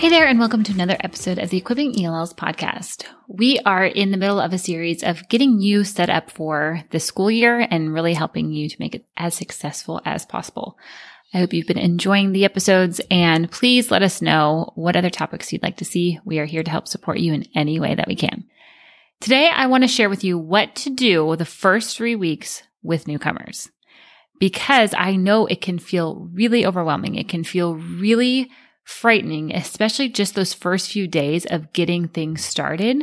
Hey there, and welcome to another episode of the Equipping ELLs podcast. We are in the middle of a series of getting you set up for the school year and really helping you to make it as successful as possible. I hope you've been enjoying the episodes and please let us know what other topics you'd like to see. We are here to help support you in any way that we can. Today, I want to share with you what to do the first three weeks with newcomers because I know it can feel really overwhelming. It can feel really frightening, especially just those first few days of getting things started.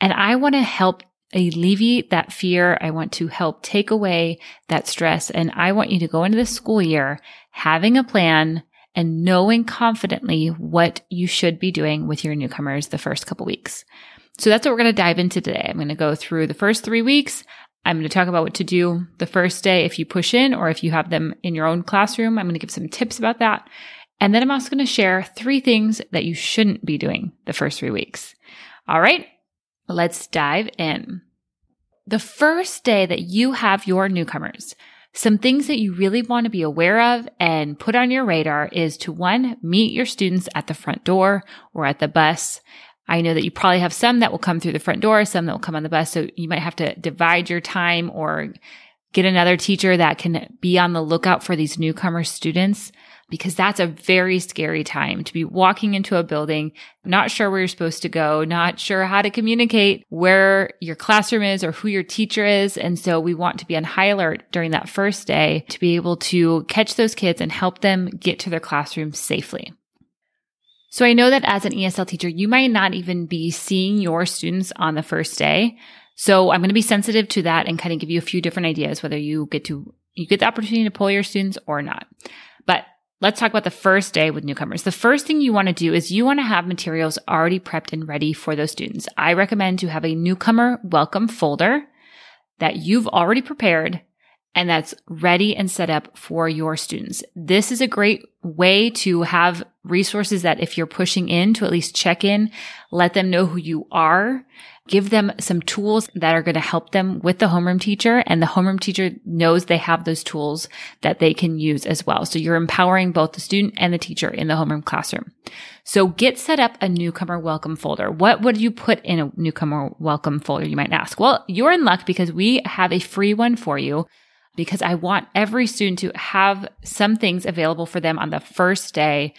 And I want to help alleviate that fear. I want to help take away that stress. And I want you to go into the school year having a plan and knowing confidently what you should be doing with your newcomers the first couple weeks. So that's what we're going to dive into today. I'm going to go through the first three weeks. I'm going to talk about what to do the first day if you push in or if you have them in your own classroom. I'm going to give some tips about that. And then I'm also going to share three things that you shouldn't be doing the first three weeks. All right, let's dive in. The first day that you have your newcomers, some things that you really want to be aware of and put on your radar is to one, meet your students at the front door or at the bus. I know that you probably have some that will come through the front door, some that will come on the bus. So you might have to divide your time or get another teacher that can be on the lookout for these newcomer students because that's a very scary time to be walking into a building, not sure where you're supposed to go, not sure how to communicate where your classroom is or who your teacher is. And so we want to be on high alert during that first day to be able to catch those kids and help them get to their classroom safely. So I know that as an ESL teacher, you might not even be seeing your students on the first day. So I'm going to be sensitive to that and kind of give you a few different ideas, whether you get to, you get the opportunity to pull your students or not. But Let's talk about the first day with newcomers. The first thing you want to do is you want to have materials already prepped and ready for those students. I recommend to have a newcomer welcome folder that you've already prepared and that's ready and set up for your students. This is a great way to have resources that if you're pushing in to at least check in, let them know who you are give them some tools that are going to help them with the homeroom teacher and the homeroom teacher knows they have those tools that they can use as well. So you're empowering both the student and the teacher in the homeroom classroom. So get set up a newcomer welcome folder. What would you put in a newcomer welcome folder? You might ask. Well, you're in luck because we have a free one for you because I want every student to have some things available for them on the first day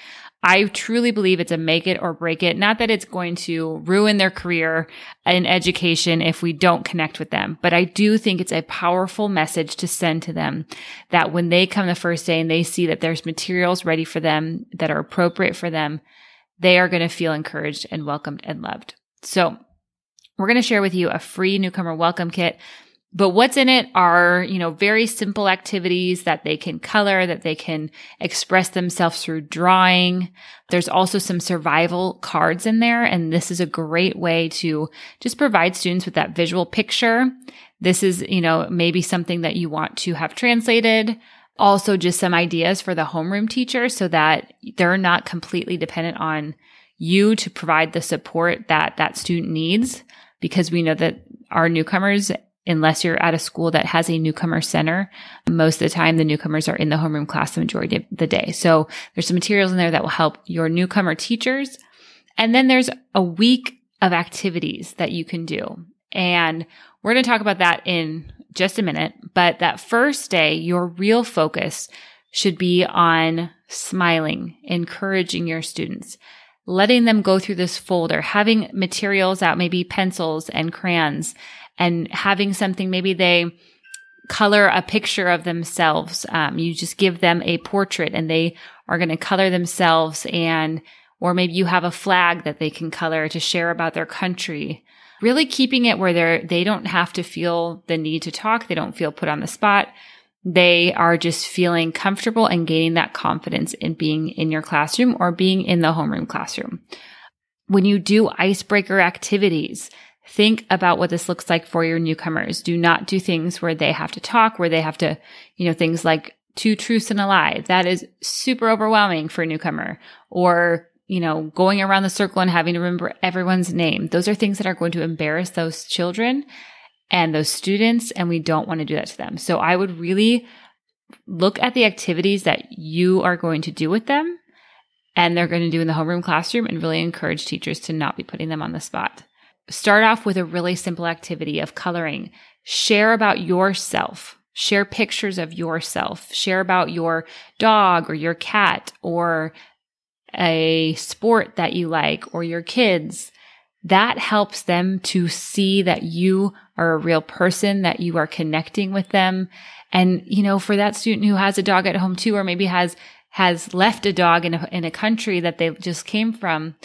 I truly believe it's a make it or break it. Not that it's going to ruin their career in education if we don't connect with them, but I do think it's a powerful message to send to them that when they come the first day and they see that there's materials ready for them that are appropriate for them, they are going to feel encouraged and welcomed and loved. So we're going to share with you a free newcomer welcome kit but what's in it are, you know, very simple activities that they can color, that they can express themselves through drawing. There's also some survival cards in there. And this is a great way to just provide students with that visual picture. This is, you know, maybe something that you want to have translated. Also just some ideas for the homeroom teacher so that they're not completely dependent on you to provide the support that that student needs because we know that our newcomers unless you're at a school that has a newcomer center. Most of the time, the newcomers are in the homeroom class the majority of the day. So there's some materials in there that will help your newcomer teachers. And then there's a week of activities that you can do. And we're going to talk about that in just a minute. But that first day, your real focus should be on smiling, encouraging your students, letting them go through this folder, having materials out, maybe pencils and crayons and having something, maybe they color a picture of themselves. Um, you just give them a portrait and they are going to color themselves and, or maybe you have a flag that they can color to share about their country. Really keeping it where they're, they don't have to feel the need to talk. They don't feel put on the spot. They are just feeling comfortable and gaining that confidence in being in your classroom or being in the homeroom classroom. When you do icebreaker activities, Think about what this looks like for your newcomers. Do not do things where they have to talk, where they have to, you know, things like two truths and a lie. That is super overwhelming for a newcomer. Or, you know, going around the circle and having to remember everyone's name. Those are things that are going to embarrass those children and those students. And we don't want to do that to them. So I would really look at the activities that you are going to do with them and they're going to do in the homeroom classroom and really encourage teachers to not be putting them on the spot. Start off with a really simple activity of coloring. Share about yourself. Share pictures of yourself. Share about your dog or your cat or a sport that you like or your kids. That helps them to see that you are a real person, that you are connecting with them. And, you know, for that student who has a dog at home too, or maybe has, has left a dog in a, in a country that they just came from,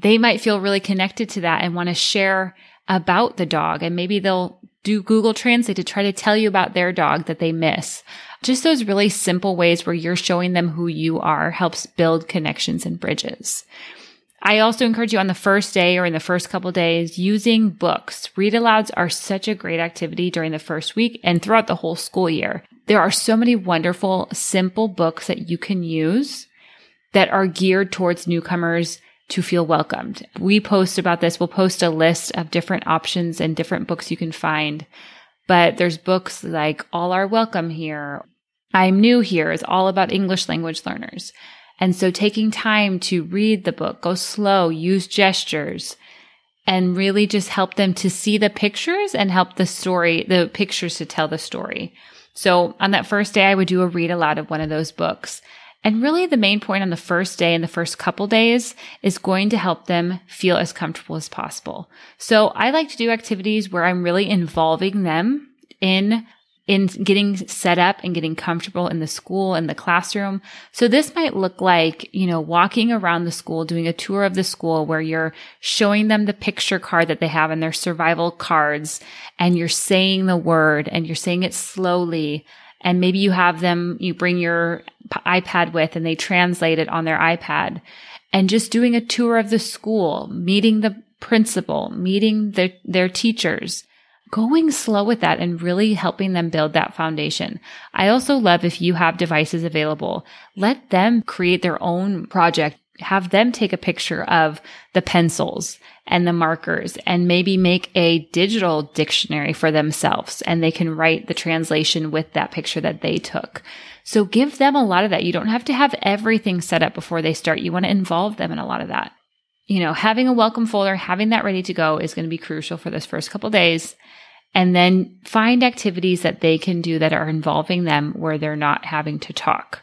they might feel really connected to that and want to share about the dog. And maybe they'll do Google Translate to try to tell you about their dog that they miss. Just those really simple ways where you're showing them who you are helps build connections and bridges. I also encourage you on the first day or in the first couple days using books. Read alouds are such a great activity during the first week and throughout the whole school year. There are so many wonderful, simple books that you can use that are geared towards newcomers to feel welcomed. We post about this. We'll post a list of different options and different books you can find. But there's books like All Are Welcome Here. I'm New Here is all about English language learners. And so taking time to read the book, go slow, use gestures, and really just help them to see the pictures and help the story, the pictures to tell the story. So on that first day, I would do a read aloud of one of those books. And really the main point on the first day and the first couple days is going to help them feel as comfortable as possible. So I like to do activities where I'm really involving them in in getting set up and getting comfortable in the school and the classroom. So this might look like, you know, walking around the school, doing a tour of the school where you're showing them the picture card that they have in their survival cards and you're saying the word and you're saying it slowly and maybe you have them, you bring your iPad with and they translate it on their iPad. And just doing a tour of the school, meeting the principal, meeting their, their teachers, going slow with that and really helping them build that foundation. I also love if you have devices available, let them create their own project have them take a picture of the pencils and the markers and maybe make a digital dictionary for themselves and they can write the translation with that picture that they took. So give them a lot of that. You don't have to have everything set up before they start. You want to involve them in a lot of that. You know, having a welcome folder, having that ready to go is going to be crucial for this first couple days. And then find activities that they can do that are involving them where they're not having to talk.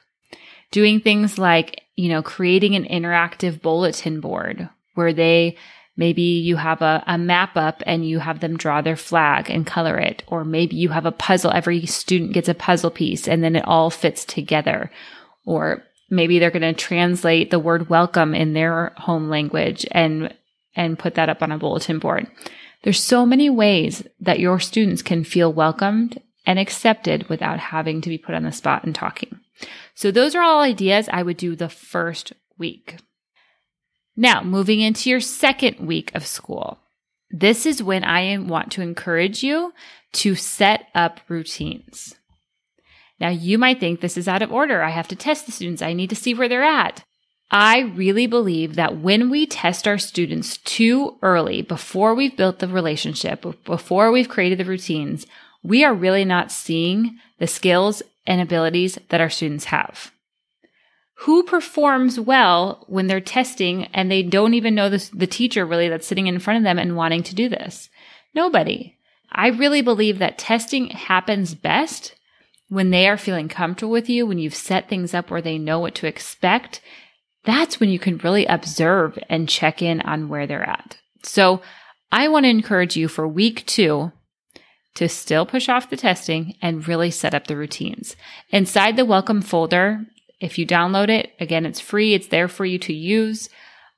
Doing things like you know, creating an interactive bulletin board where they maybe you have a, a map up and you have them draw their flag and color it. Or maybe you have a puzzle. Every student gets a puzzle piece and then it all fits together. Or maybe they're going to translate the word welcome in their home language and, and put that up on a bulletin board. There's so many ways that your students can feel welcomed and accepted without having to be put on the spot and talking. So those are all ideas I would do the first week. Now, moving into your second week of school. This is when I want to encourage you to set up routines. Now, you might think this is out of order. I have to test the students. I need to see where they're at. I really believe that when we test our students too early, before we've built the relationship, before we've created the routines, we are really not seeing the skills and abilities that our students have. Who performs well when they're testing and they don't even know the, the teacher really that's sitting in front of them and wanting to do this? Nobody. I really believe that testing happens best when they are feeling comfortable with you, when you've set things up where they know what to expect. That's when you can really observe and check in on where they're at. So I want to encourage you for week two to still push off the testing and really set up the routines. Inside the welcome folder, if you download it, again, it's free. It's there for you to use.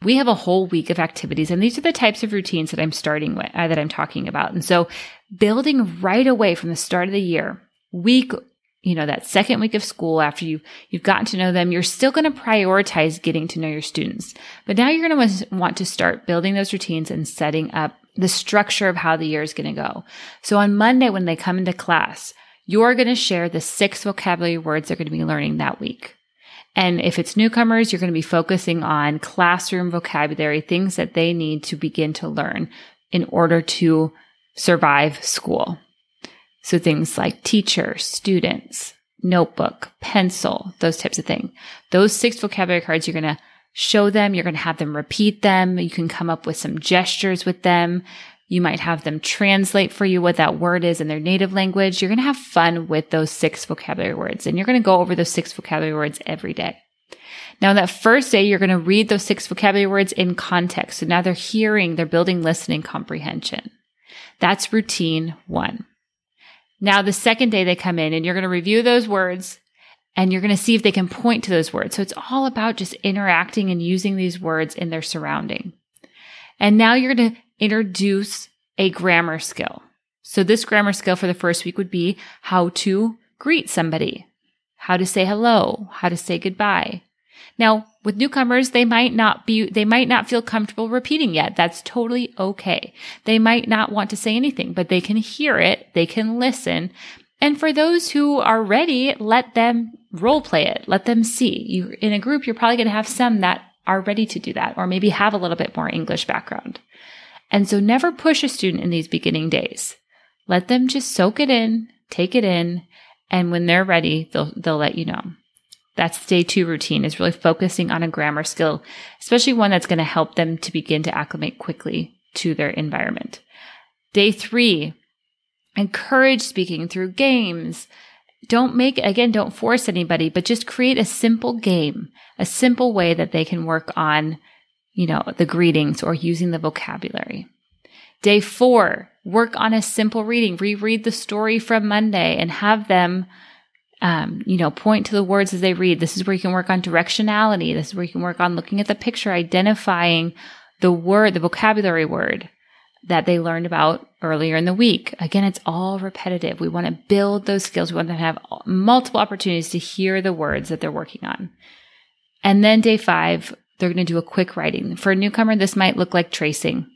We have a whole week of activities and these are the types of routines that I'm starting with, uh, that I'm talking about. And so building right away from the start of the year, week you know that second week of school after you you've gotten to know them you're still going to prioritize getting to know your students but now you're going to want to start building those routines and setting up the structure of how the year is going to go. So on Monday, when they come into class, you're going to share the six vocabulary words they're going to be learning that week. And if it's newcomers, you're going to be focusing on classroom vocabulary, things that they need to begin to learn in order to survive school. So things like teacher, students, notebook, pencil, those types of things. Those six vocabulary cards you're going to show them. You're going to have them repeat them. You can come up with some gestures with them. You might have them translate for you what that word is in their native language. You're going to have fun with those six vocabulary words and you're going to go over those six vocabulary words every day. Now, that first day, you're going to read those six vocabulary words in context. So now they're hearing, they're building listening comprehension. That's routine one. Now, the second day they come in and you're going to review those words and you're going to see if they can point to those words. So it's all about just interacting and using these words in their surrounding. And now you're going to introduce a grammar skill. So this grammar skill for the first week would be how to greet somebody, how to say hello, how to say goodbye. Now, with newcomers, they might not be, they might not feel comfortable repeating yet. That's totally okay. They might not want to say anything, but they can hear it. They can listen. And for those who are ready, let them role play it. Let them see. You in a group, you're probably going to have some that are ready to do that or maybe have a little bit more English background. And so never push a student in these beginning days. Let them just soak it in, take it in, and when they're ready, they'll they'll let you know. That's day 2 routine is really focusing on a grammar skill, especially one that's going to help them to begin to acclimate quickly to their environment. Day 3, encourage speaking through games, don't make, again, don't force anybody, but just create a simple game, a simple way that they can work on, you know, the greetings or using the vocabulary. Day four, work on a simple reading, reread the story from Monday and have them, um, you know, point to the words as they read. This is where you can work on directionality. This is where you can work on looking at the picture, identifying the word, the vocabulary word that they learned about earlier in the week. Again, it's all repetitive. We want to build those skills. We want them to have multiple opportunities to hear the words that they're working on. And then day five, they're going to do a quick writing. For a newcomer, this might look like tracing.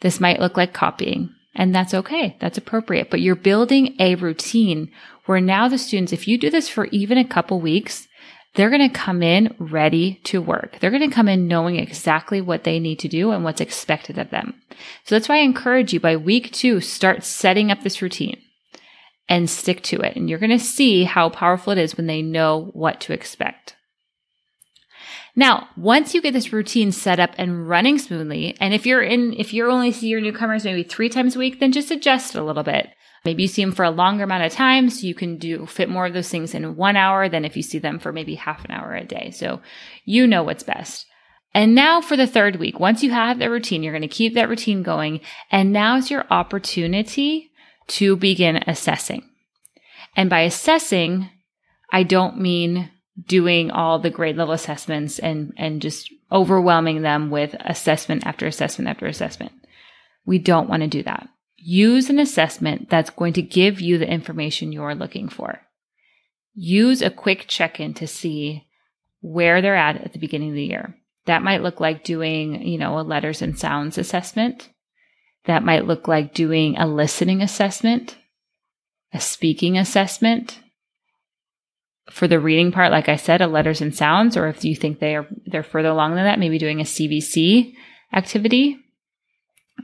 This might look like copying. And that's okay. That's appropriate. But you're building a routine where now the students, if you do this for even a couple weeks, they're going to come in ready to work. They're going to come in knowing exactly what they need to do and what's expected of them. So that's why I encourage you by week two, start setting up this routine and stick to it. And you're going to see how powerful it is when they know what to expect. Now, once you get this routine set up and running smoothly, and if you're in, if you're only see your newcomers maybe three times a week, then just adjust a little bit. Maybe you see them for a longer amount of time, so you can do fit more of those things in one hour than if you see them for maybe half an hour a day. So you know what's best. And now for the third week, once you have the routine, you're going to keep that routine going. And now is your opportunity to begin assessing. And by assessing, I don't mean doing all the grade level assessments and, and just overwhelming them with assessment after assessment after assessment. We don't want to do that. Use an assessment that's going to give you the information you're looking for. Use a quick check in to see where they're at at the beginning of the year. That might look like doing, you know, a letters and sounds assessment. That might look like doing a listening assessment, a speaking assessment, for the reading part, like I said, a letters and sounds, or if you think they are they're further along than that, maybe doing a CVC activity,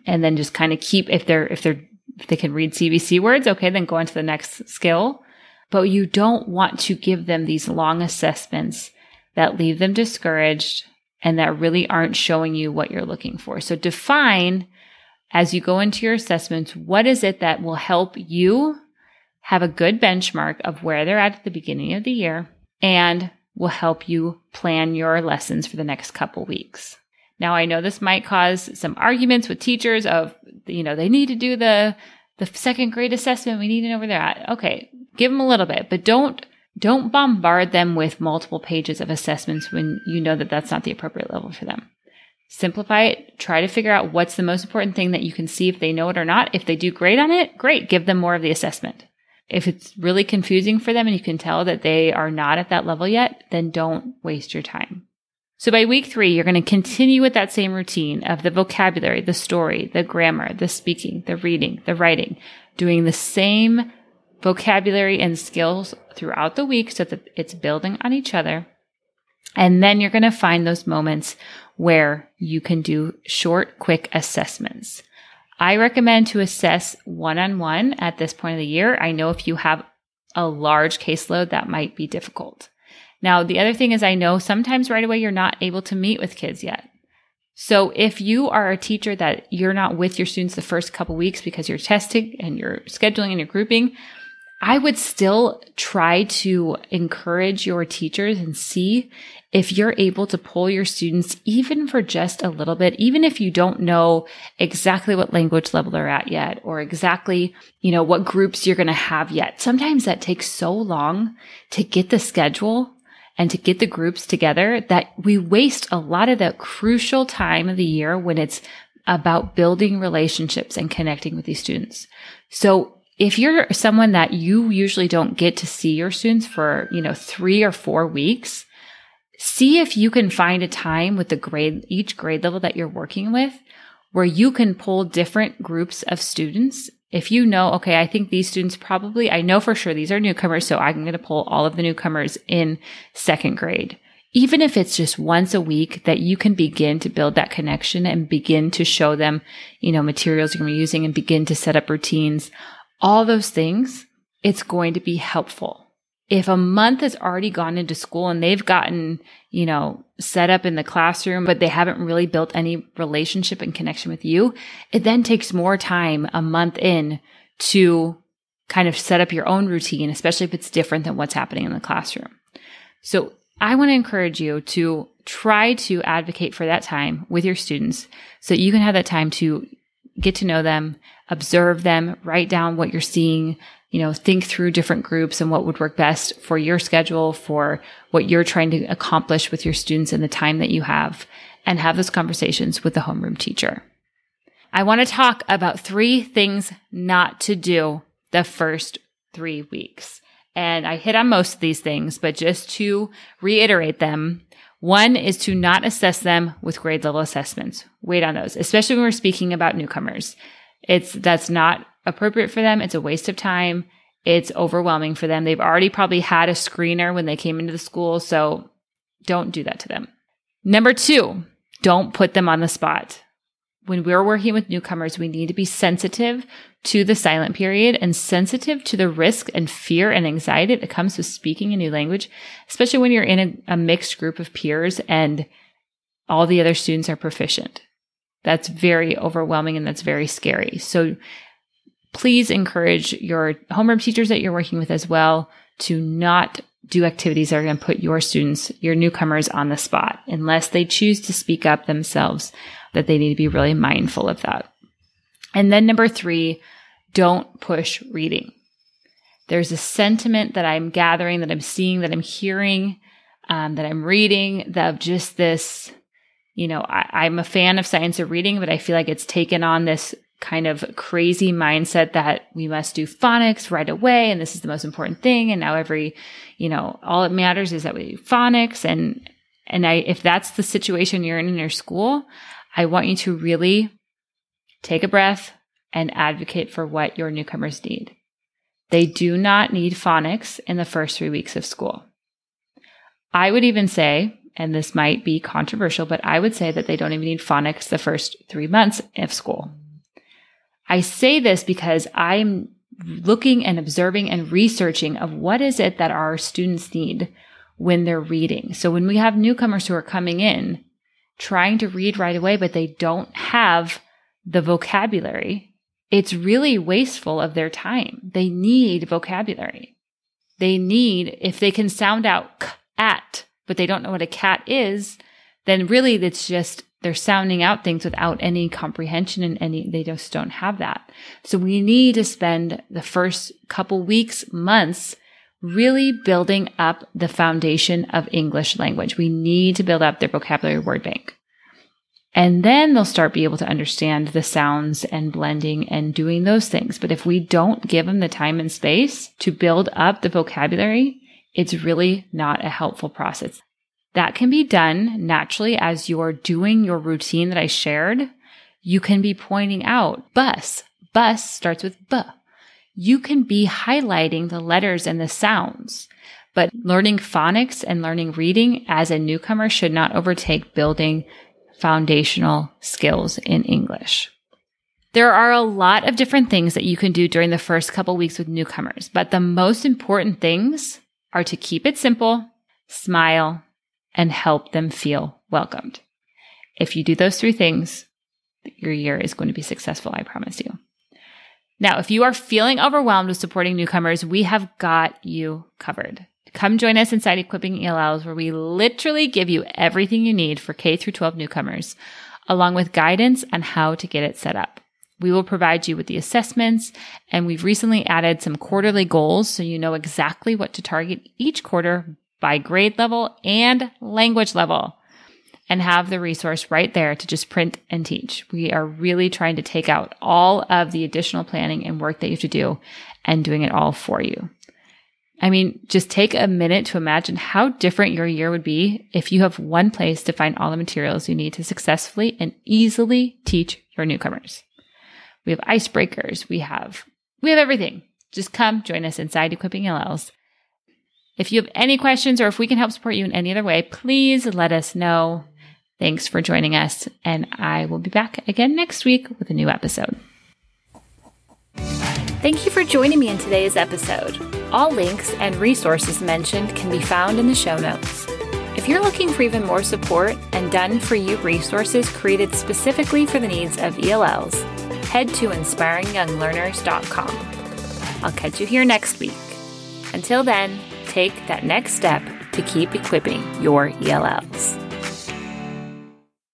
and then just kind of keep if they're if they're if they can read CVC words, okay, then go on to the next skill. But you don't want to give them these long assessments that leave them discouraged and that really aren't showing you what you're looking for. So define as you go into your assessments, what is it that will help you have a good benchmark of where they're at at the beginning of the year and will help you plan your lessons for the next couple weeks. Now I know this might cause some arguments with teachers of, you know, they need to do the, the second grade assessment. We need to know where they're at. Okay. Give them a little bit, but don't, don't bombard them with multiple pages of assessments when you know that that's not the appropriate level for them. Simplify it. Try to figure out what's the most important thing that you can see if they know it or not. If they do great on it, great. Give them more of the assessment. If it's really confusing for them and you can tell that they are not at that level yet, then don't waste your time. So by week three, you're going to continue with that same routine of the vocabulary, the story, the grammar, the speaking, the reading, the writing, doing the same vocabulary and skills throughout the week so that it's building on each other. And then you're going to find those moments where you can do short, quick assessments. I recommend to assess one on one at this point of the year. I know if you have a large caseload, that might be difficult. Now, the other thing is, I know sometimes right away you're not able to meet with kids yet. So if you are a teacher that you're not with your students the first couple weeks because you're testing and you're scheduling and you're grouping, I would still try to encourage your teachers and see if you're able to pull your students even for just a little bit, even if you don't know exactly what language level they're at yet or exactly, you know, what groups you're going to have yet. Sometimes that takes so long to get the schedule and to get the groups together that we waste a lot of that crucial time of the year when it's about building relationships and connecting with these students. So if you're someone that you usually don't get to see your students for, you know, three or four weeks, see if you can find a time with the grade, each grade level that you're working with where you can pull different groups of students. If you know, okay, I think these students probably, I know for sure these are newcomers, so I'm going to pull all of the newcomers in second grade. Even if it's just once a week that you can begin to build that connection and begin to show them, you know, materials you're going to be using and begin to set up routines all those things, it's going to be helpful. If a month has already gone into school and they've gotten, you know, set up in the classroom, but they haven't really built any relationship and connection with you, it then takes more time a month in to kind of set up your own routine, especially if it's different than what's happening in the classroom. So I want to encourage you to try to advocate for that time with your students so you can have that time to get to know them, observe them, write down what you're seeing, you know, think through different groups and what would work best for your schedule, for what you're trying to accomplish with your students in the time that you have, and have those conversations with the homeroom teacher. I want to talk about three things not to do the first three weeks. And I hit on most of these things, but just to reiterate them, one is to not assess them with grade level assessments. Wait on those, especially when we're speaking about newcomers. It's that's not appropriate for them. It's a waste of time. It's overwhelming for them. They've already probably had a screener when they came into the school, so don't do that to them. Number 2, don't put them on the spot. When we're working with newcomers, we need to be sensitive to the silent period and sensitive to the risk and fear and anxiety that comes with speaking a new language, especially when you're in a, a mixed group of peers and all the other students are proficient. That's very overwhelming and that's very scary. So please encourage your homeroom teachers that you're working with as well to not do activities that are going to put your students, your newcomers on the spot unless they choose to speak up themselves, that they need to be really mindful of that. And then number three, don't push reading. There's a sentiment that I'm gathering, that I'm seeing, that I'm hearing, um, that I'm reading, that just this, you know, I, I'm a fan of science of reading, but I feel like it's taken on this kind of crazy mindset that we must do phonics right away and this is the most important thing and now every you know all it matters is that we do phonics and and I if that's the situation you're in in your school I want you to really take a breath and advocate for what your newcomers need. They do not need phonics in the first 3 weeks of school. I would even say and this might be controversial but I would say that they don't even need phonics the first 3 months of school I say this because I'm looking and observing and researching of what is it that our students need when they're reading. So when we have newcomers who are coming in trying to read right away, but they don't have the vocabulary, it's really wasteful of their time. They need vocabulary. They need, if they can sound out at, but they don't know what a cat is, then really it's just they're sounding out things without any comprehension and any, they just don't have that. So we need to spend the first couple weeks, months really building up the foundation of English language. We need to build up their vocabulary word bank. And then they'll start be able to understand the sounds and blending and doing those things. But if we don't give them the time and space to build up the vocabulary, it's really not a helpful process. That can be done naturally as you're doing your routine that I shared. You can be pointing out bus. Bus starts with B. You can be highlighting the letters and the sounds. But learning phonics and learning reading as a newcomer should not overtake building foundational skills in English. There are a lot of different things that you can do during the first couple weeks with newcomers, but the most important things are to keep it simple, smile, and help them feel welcomed. If you do those three things, your year is going to be successful, I promise you. Now, if you are feeling overwhelmed with supporting newcomers, we have got you covered. Come join us inside Equipping ELLs, where we literally give you everything you need for K through 12 newcomers, along with guidance on how to get it set up. We will provide you with the assessments, and we've recently added some quarterly goals so you know exactly what to target each quarter by grade level and language level and have the resource right there to just print and teach. We are really trying to take out all of the additional planning and work that you have to do and doing it all for you. I mean, just take a minute to imagine how different your year would be if you have one place to find all the materials you need to successfully and easily teach your newcomers. We have icebreakers. We have, we have everything. Just come join us inside Equipping ELLs if you have any questions or if we can help support you in any other way, please let us know. Thanks for joining us, and I will be back again next week with a new episode. Thank you for joining me in today's episode. All links and resources mentioned can be found in the show notes. If you're looking for even more support and done for you resources created specifically for the needs of ELLs, head to inspiringyounglearners.com. I'll catch you here next week. Until then, take that next step to keep equipping your ELLs.